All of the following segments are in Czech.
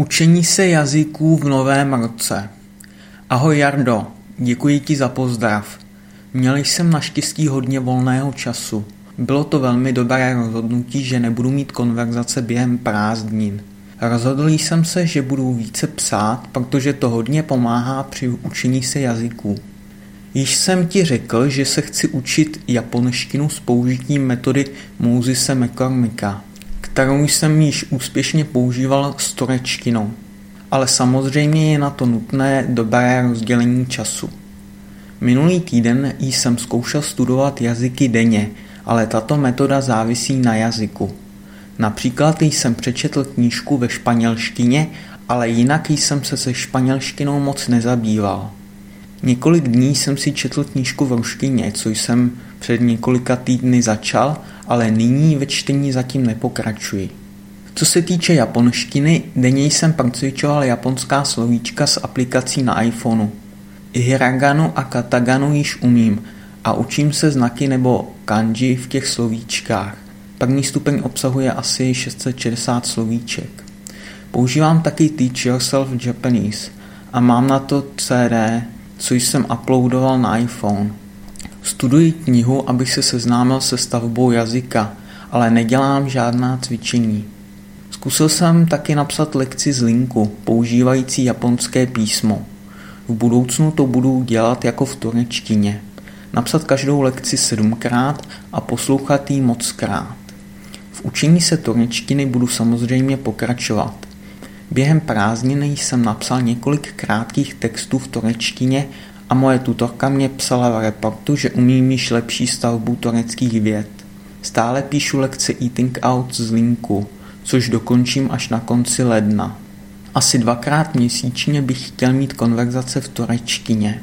Učení se jazyků v novém roce. Ahoj Jardo, děkuji ti za pozdrav. Měl jsem naštěstí hodně volného času. Bylo to velmi dobré rozhodnutí, že nebudu mít konverzace během prázdnin. Rozhodl jsem se, že budu více psát, protože to hodně pomáhá při učení se jazyků. Již jsem ti řekl, že se chci učit japonštinu s použitím metody Mosese McCormicka kterou jsem již úspěšně používal s turečtinou. Ale samozřejmě je na to nutné dobré rozdělení času. Minulý týden jsem zkoušel studovat jazyky denně, ale tato metoda závisí na jazyku. Například jsem přečetl knížku ve španělštině, ale jinak jsem se se španělštinou moc nezabýval. Několik dní jsem si četl knížku v ruštině, co jsem před několika týdny začal, ale nyní ve čtení zatím nepokračuji. Co se týče japonštiny, denně jsem procvičoval japonská slovíčka z aplikací na iPhoneu. Hiraganu a kataganu již umím a učím se znaky nebo kanji v těch slovíčkách. První stupeň obsahuje asi 660 slovíček. Používám taky Teach Yourself Japanese a mám na to CD, co jsem uploadoval na iPhone. Studuji knihu, abych se seznámil se stavbou jazyka, ale nedělám žádná cvičení. Zkusil jsem taky napsat lekci z linku, používající japonské písmo. V budoucnu to budu dělat jako v turečtině. Napsat každou lekci sedmkrát a poslouchat ji mockrát. V učení se turečtiny budu samozřejmě pokračovat. Během prázdniny jsem napsal několik krátkých textů v turečtině a moje tutorka mě psala v reportu, že umím již lepší stavbu tureckých věd. Stále píšu lekce Eating Out z linku, což dokončím až na konci ledna. Asi dvakrát měsíčně bych chtěl mít konverzace v turečtině.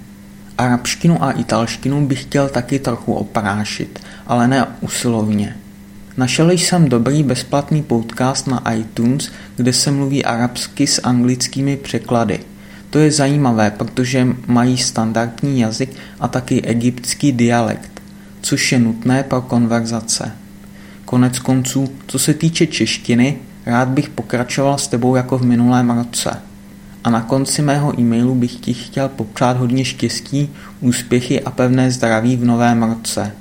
Arabštinu a italštinu bych chtěl taky trochu oprášit, ale ne usilovně. Našel jsem dobrý bezplatný podcast na iTunes, kde se mluví arabsky s anglickými překlady. To je zajímavé, protože mají standardní jazyk a taky egyptský dialekt, což je nutné pro konverzace. Konec konců, co se týče češtiny, rád bych pokračoval s tebou jako v minulém roce. A na konci mého e-mailu bych ti chtěl popřát hodně štěstí, úspěchy a pevné zdraví v novém roce.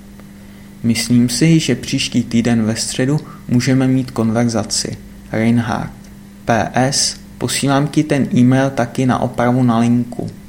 Myslím si, že příští týden ve středu můžeme mít konverzaci. Reinhard. PS. Posílám ti ten e-mail taky na opravu na linku.